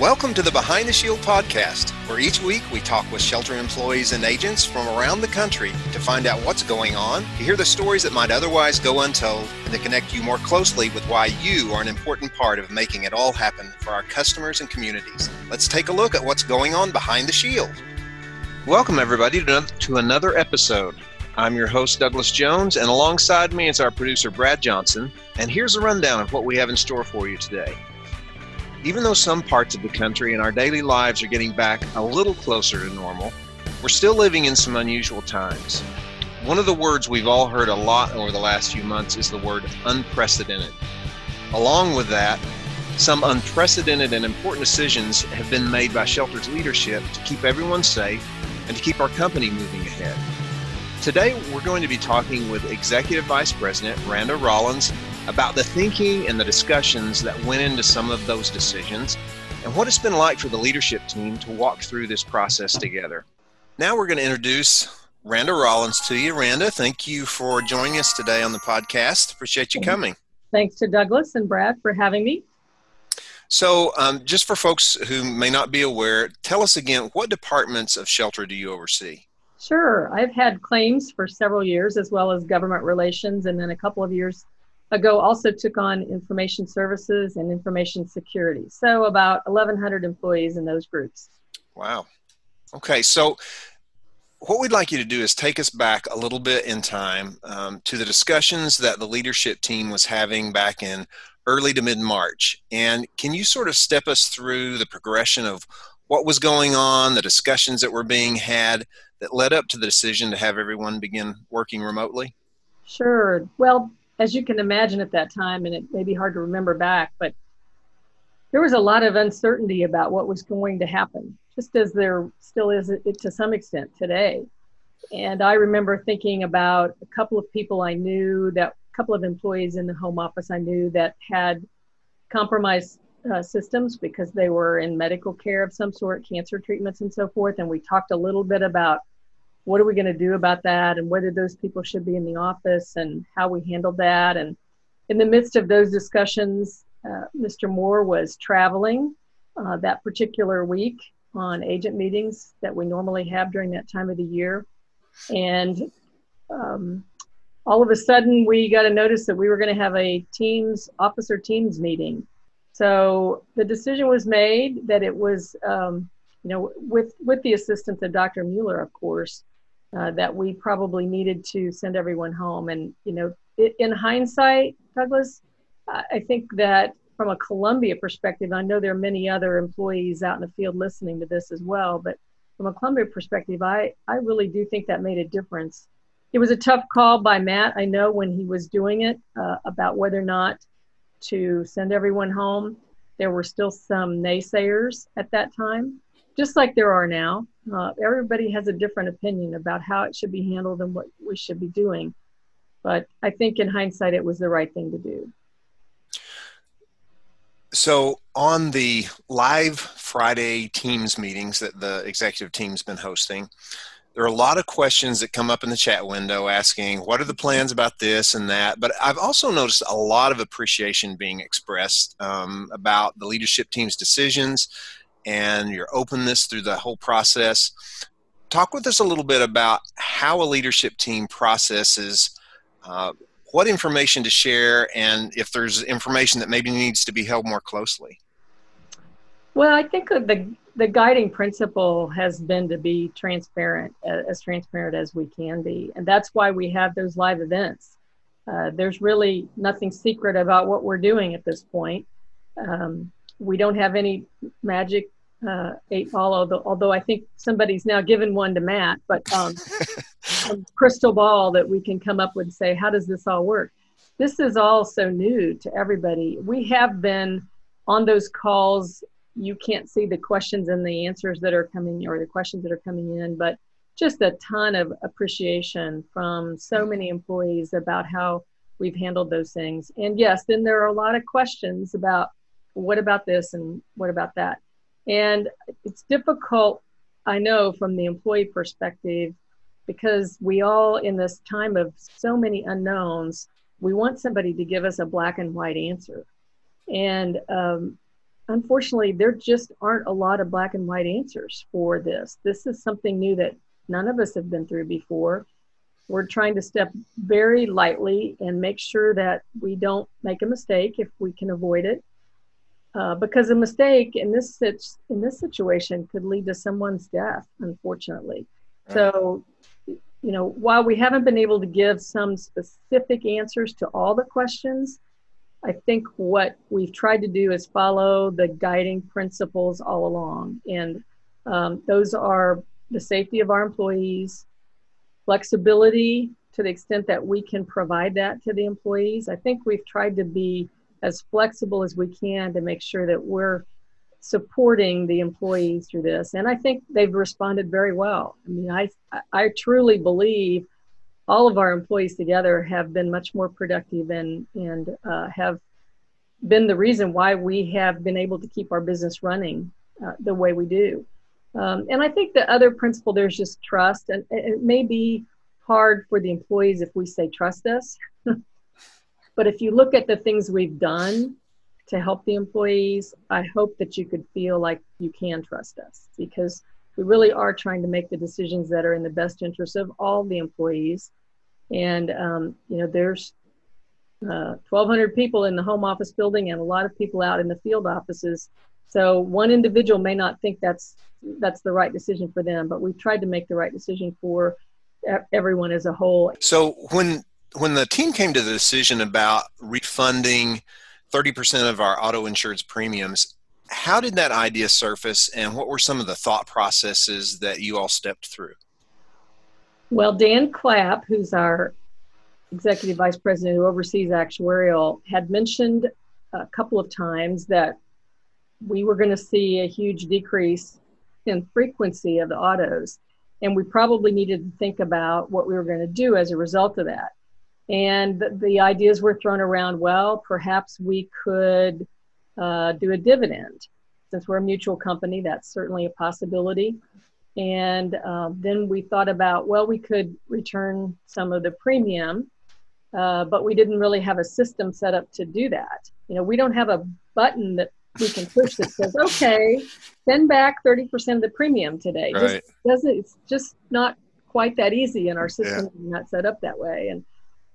Welcome to the Behind the Shield podcast, where each week we talk with shelter employees and agents from around the country to find out what's going on, to hear the stories that might otherwise go untold, and to connect you more closely with why you are an important part of making it all happen for our customers and communities. Let's take a look at what's going on behind the shield. Welcome, everybody, to another episode. I'm your host, Douglas Jones, and alongside me is our producer, Brad Johnson. And here's a rundown of what we have in store for you today. Even though some parts of the country and our daily lives are getting back a little closer to normal, we're still living in some unusual times. One of the words we've all heard a lot over the last few months is the word unprecedented. Along with that, some unprecedented and important decisions have been made by Shelter's leadership to keep everyone safe and to keep our company moving ahead. Today, we're going to be talking with Executive Vice President Randa Rollins about the thinking and the discussions that went into some of those decisions and what it's been like for the leadership team to walk through this process together. Now we're going to introduce Randa Rollins to you. Randa, thank you for joining us today on the podcast. Appreciate you coming. Thanks to Douglas and Brad for having me. So, um, just for folks who may not be aware, tell us again what departments of shelter do you oversee? Sure. I've had claims for several years, as well as government relations, and then a couple of years ago also took on information services and information security. So about 1,100 employees in those groups. Wow. Okay, so what we'd like you to do is take us back a little bit in time um, to the discussions that the leadership team was having back in early to mid March. And can you sort of step us through the progression of what was going on, the discussions that were being had that led up to the decision to have everyone begin working remotely? Sure. Well, as you can imagine at that time, and it may be hard to remember back, but there was a lot of uncertainty about what was going to happen, just as there still is to some extent today. And I remember thinking about a couple of people I knew, that a couple of employees in the home office I knew that had compromised uh, systems because they were in medical care of some sort, cancer treatments and so forth. And we talked a little bit about what are we going to do about that? And whether those people should be in the office and how we handled that. And in the midst of those discussions uh, mr moore was traveling uh, that particular week on agent meetings that we normally have during that time of the year. And um, all of a sudden we got a notice that we were going to have a teams officer teams meeting. So the decision was made that it was um, you know with with the assistance of dr mueller of course uh, that we probably needed to send everyone home. And, you know, it, in hindsight, Douglas, I think that from a Columbia perspective, I know there are many other employees out in the field listening to this as well, but from a Columbia perspective, I, I really do think that made a difference. It was a tough call by Matt, I know, when he was doing it uh, about whether or not to send everyone home. There were still some naysayers at that time just like there are now. Uh, everybody has a different opinion about how it should be handled and what we should be doing. But I think in hindsight, it was the right thing to do. So, on the live Friday Teams meetings that the executive team's been hosting, there are a lot of questions that come up in the chat window asking, What are the plans about this and that? But I've also noticed a lot of appreciation being expressed um, about the leadership team's decisions and your openness through the whole process. Talk with us a little bit about how a leadership team processes uh, what information to share and if there's information that maybe needs to be held more closely. Well, I think the the guiding principle has been to be transparent, as transparent as we can be, and that's why we have those live events. Uh, there's really nothing secret about what we're doing at this point. Um, we don't have any magic uh, eight ball, although, although I think somebody's now given one to Matt, but um, a crystal ball that we can come up with and say, how does this all work? This is all so new to everybody. We have been on those calls. You can't see the questions and the answers that are coming or the questions that are coming in, but just a ton of appreciation from so many employees about how we've handled those things. And yes, then there are a lot of questions about what about this and what about that. And it's difficult, I know, from the employee perspective, because we all, in this time of so many unknowns, we want somebody to give us a black and white answer. And um, unfortunately, there just aren't a lot of black and white answers for this. This is something new that none of us have been through before. We're trying to step very lightly and make sure that we don't make a mistake if we can avoid it. Uh, because a mistake in this in this situation could lead to someone's death, unfortunately. Right. So, you know, while we haven't been able to give some specific answers to all the questions, I think what we've tried to do is follow the guiding principles all along, and um, those are the safety of our employees, flexibility to the extent that we can provide that to the employees. I think we've tried to be as flexible as we can to make sure that we're supporting the employees through this. And I think they've responded very well. I mean, I, I truly believe all of our employees together have been much more productive and, and uh, have been the reason why we have been able to keep our business running uh, the way we do. Um, and I think the other principle there's just trust, and it may be hard for the employees if we say trust us. but if you look at the things we've done to help the employees, I hope that you could feel like you can trust us because we really are trying to make the decisions that are in the best interest of all the employees. And um, you know, there's uh, 1,200 people in the home office building and a lot of people out in the field offices. So one individual may not think that's that's the right decision for them, but we've tried to make the right decision for everyone as a whole. So when when the team came to the decision about refunding 30% of our auto insurance premiums, how did that idea surface and what were some of the thought processes that you all stepped through? Well, Dan Clapp, who's our executive vice president who oversees actuarial, had mentioned a couple of times that we were going to see a huge decrease in frequency of the autos. And we probably needed to think about what we were going to do as a result of that. And the, the ideas were thrown around well, perhaps we could uh, do a dividend. Since we're a mutual company, that's certainly a possibility. And uh, then we thought about, well, we could return some of the premium, uh, but we didn't really have a system set up to do that. You know, we don't have a button that we can push that says, okay, send back 30% of the premium today. Right. Just doesn't, it's just not quite that easy in our system yeah. not set up that way. And,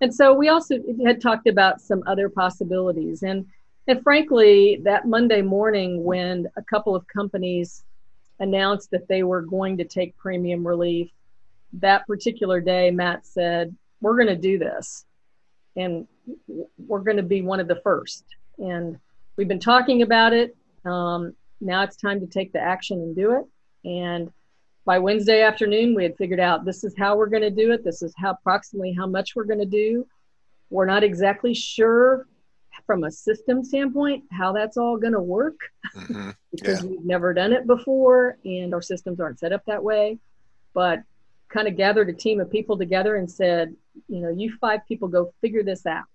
and so we also had talked about some other possibilities. And, and frankly, that Monday morning when a couple of companies announced that they were going to take premium relief, that particular day, Matt said, we're going to do this. And we're going to be one of the first. And we've been talking about it. Um, now it's time to take the action and do it. And by Wednesday afternoon, we had figured out this is how we're going to do it. This is how approximately how much we're going to do. We're not exactly sure from a system standpoint how that's all going to work mm-hmm. because yeah. we've never done it before and our systems aren't set up that way. But kind of gathered a team of people together and said, you know, you five people go figure this out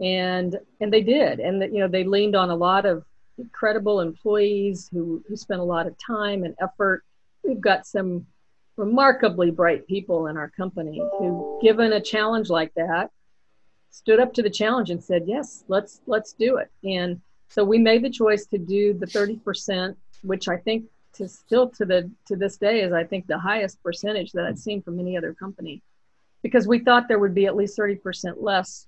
and and they did and you know they leaned on a lot of incredible employees who who spent a lot of time and effort we've got some remarkably bright people in our company who given a challenge like that stood up to the challenge and said yes let's let's do it and so we made the choice to do the 30% which i think to still to the to this day is i think the highest percentage that i've seen from any other company because we thought there would be at least 30% less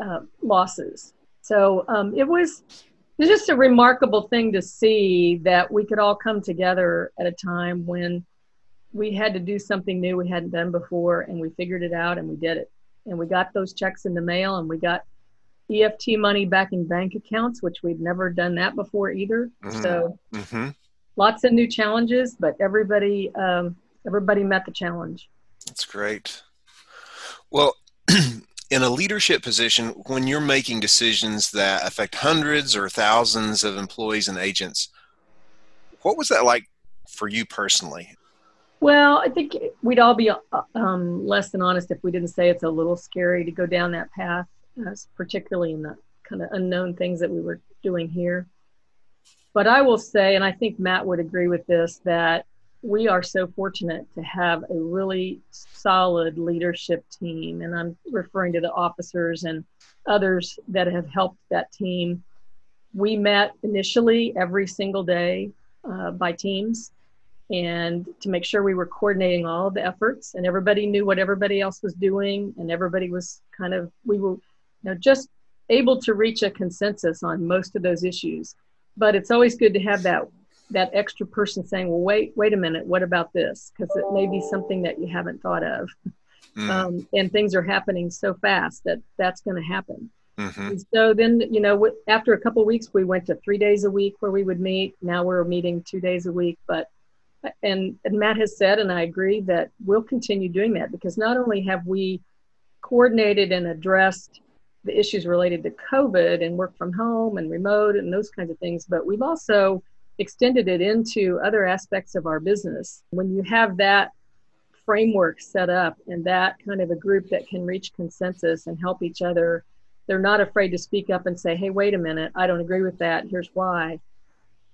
uh, losses. So um, it was it was just a remarkable thing to see that we could all come together at a time when we had to do something new we hadn't done before, and we figured it out and we did it. And we got those checks in the mail, and we got EFT money back in bank accounts, which we'd never done that before either. Mm-hmm. So mm-hmm. lots of new challenges, but everybody um, everybody met the challenge. That's great. Well, in a leadership position, when you're making decisions that affect hundreds or thousands of employees and agents, what was that like for you personally? Well, I think we'd all be uh, um, less than honest if we didn't say it's a little scary to go down that path, particularly in the kind of unknown things that we were doing here. But I will say, and I think Matt would agree with this, that we are so fortunate to have a really solid leadership team. And I'm referring to the officers and others that have helped that team we met initially every single day uh, by teams and to make sure we were coordinating all the efforts and everybody knew what everybody else was doing and everybody was kind of we were you know just able to reach a consensus on most of those issues but it's always good to have that that extra person saying well wait wait a minute what about this because it may be something that you haven't thought of mm. um, and things are happening so fast that that's going to happen mm-hmm. so then you know after a couple weeks we went to three days a week where we would meet now we're meeting two days a week but and, and Matt has said, and I agree that we'll continue doing that because not only have we coordinated and addressed the issues related to COVID and work from home and remote and those kinds of things, but we've also extended it into other aspects of our business. When you have that framework set up and that kind of a group that can reach consensus and help each other, they're not afraid to speak up and say, hey, wait a minute, I don't agree with that. Here's why.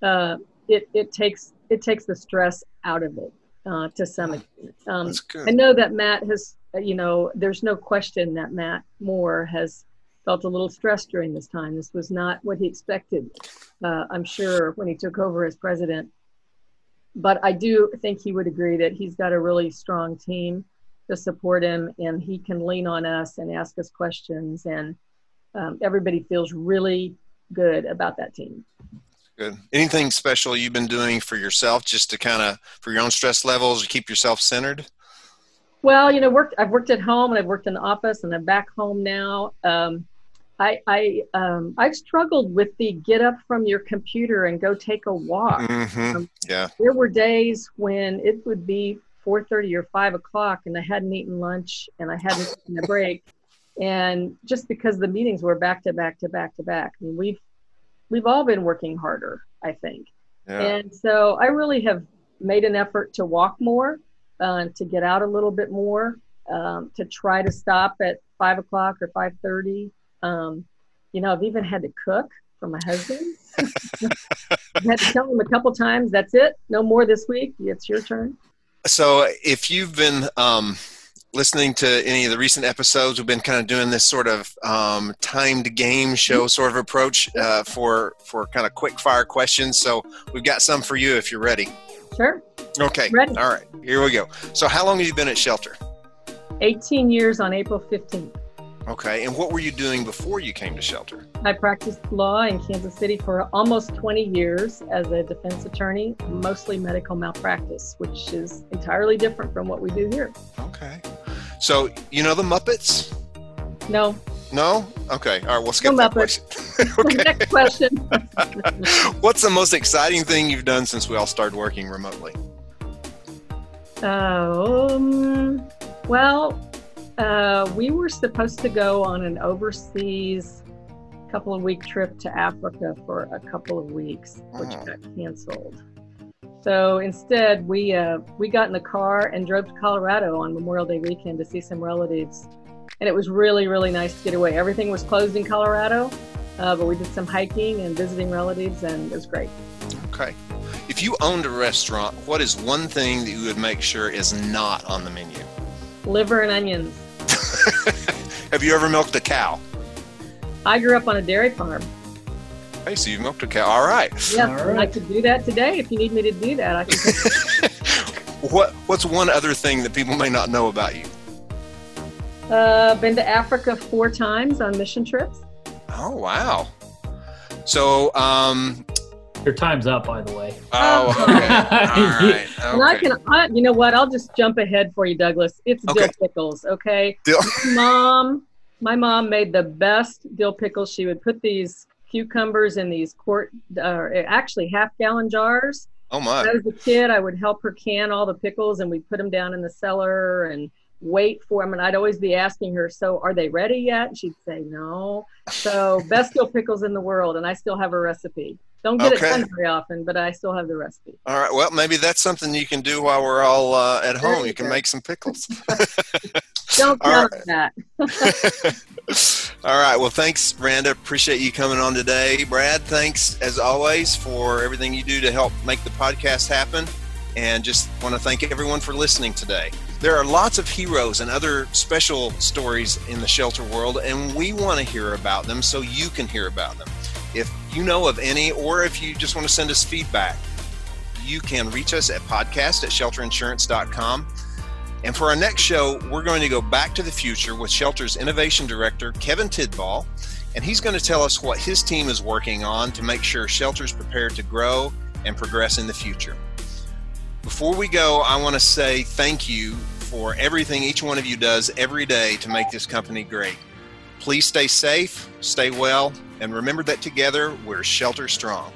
Uh, it, it takes it takes the stress out of it uh, to some extent. Um, I know that Matt has, you know, there's no question that Matt Moore has felt a little stressed during this time. This was not what he expected, uh, I'm sure, when he took over as president. But I do think he would agree that he's got a really strong team to support him, and he can lean on us and ask us questions, and um, everybody feels really good about that team. Good. Anything special you've been doing for yourself just to kind of for your own stress levels to keep yourself centered? Well, you know, worked. I've worked at home and I've worked in the office and I'm back home now. Um, I I um, I've struggled with the get up from your computer and go take a walk. Mm-hmm. Um, yeah. There were days when it would be 4:30 or 5 o'clock and I hadn't eaten lunch and I hadn't taken a break, and just because the meetings were back to back to back to back. I mean, we've we've all been working harder, I think. Yeah. And so I really have made an effort to walk more, uh, to get out a little bit more, um, to try to stop at five o'clock or five thirty. Um, you know, I've even had to cook for my husband. I had to tell him a couple times, "That's it, no more this week. It's your turn." So, if you've been um, listening to any of the recent episodes, we've been kind of doing this sort of um, timed game show mm-hmm. sort of approach uh, for for kind of quick fire questions. So we've got some for you if you're ready. Sure. Okay. Ready. All right. Here we go. So how long have you been at Shelter? 18 years on April 15th. Okay. And what were you doing before you came to Shelter? I practiced law in Kansas City for almost 20 years as a defense attorney, mostly medical malpractice, which is entirely different from what we do here. Okay. So, you know the Muppets? No. No? Okay. All right. We'll skip no that question. Next question. What's the most exciting thing you've done since we all started working remotely? Um, well, uh, we were supposed to go on an overseas couple of week trip to Africa for a couple of weeks, which oh. got canceled. So instead, we uh, we got in the car and drove to Colorado on Memorial Day weekend to see some relatives, and it was really really nice to get away. Everything was closed in Colorado, uh, but we did some hiking and visiting relatives, and it was great. Okay. If you owned a restaurant, what is one thing that you would make sure is not on the menu? Liver and onions. Have you ever milked a cow? I grew up on a dairy farm. Hey, so you milked a cow. All right. Yeah, All right. I could do that today if you need me to do that. I can. what What's one other thing that people may not know about you? Uh, been to Africa four times on mission trips. Oh wow! So, um, your time's up, by the way. Oh, okay. All right. Okay. And I can, I, you know what? I'll just jump ahead for you, Douglas. It's okay. dill pickles, okay? Dill. mom, my mom made the best dill pickles. She would put these cucumbers in these quart, uh, actually half gallon jars. Oh my! As a kid, I would help her can all the pickles, and we'd put them down in the cellar and wait for them. And I'd always be asking her, "So are they ready yet?" And she'd say, "No." So best dill pickles in the world, and I still have a recipe. Don't get okay. it done very often, but I still have the recipe. All right. Well, maybe that's something you can do while we're all uh, at home. You, you can make some pickles. Don't count right. that. all right. Well, thanks, Randa. Appreciate you coming on today. Brad, thanks as always for everything you do to help make the podcast happen. And just want to thank everyone for listening today. There are lots of heroes and other special stories in the shelter world, and we want to hear about them so you can hear about them. If you know of any, or if you just want to send us feedback, you can reach us at podcast at shelterinsurance.com. And for our next show, we're going to go back to the future with Shelter's Innovation Director, Kevin Tidball, and he's going to tell us what his team is working on to make sure Shelter's prepared to grow and progress in the future. Before we go, I want to say thank you for everything each one of you does every day to make this company great. Please stay safe, stay well, and remember that together we're shelter strong.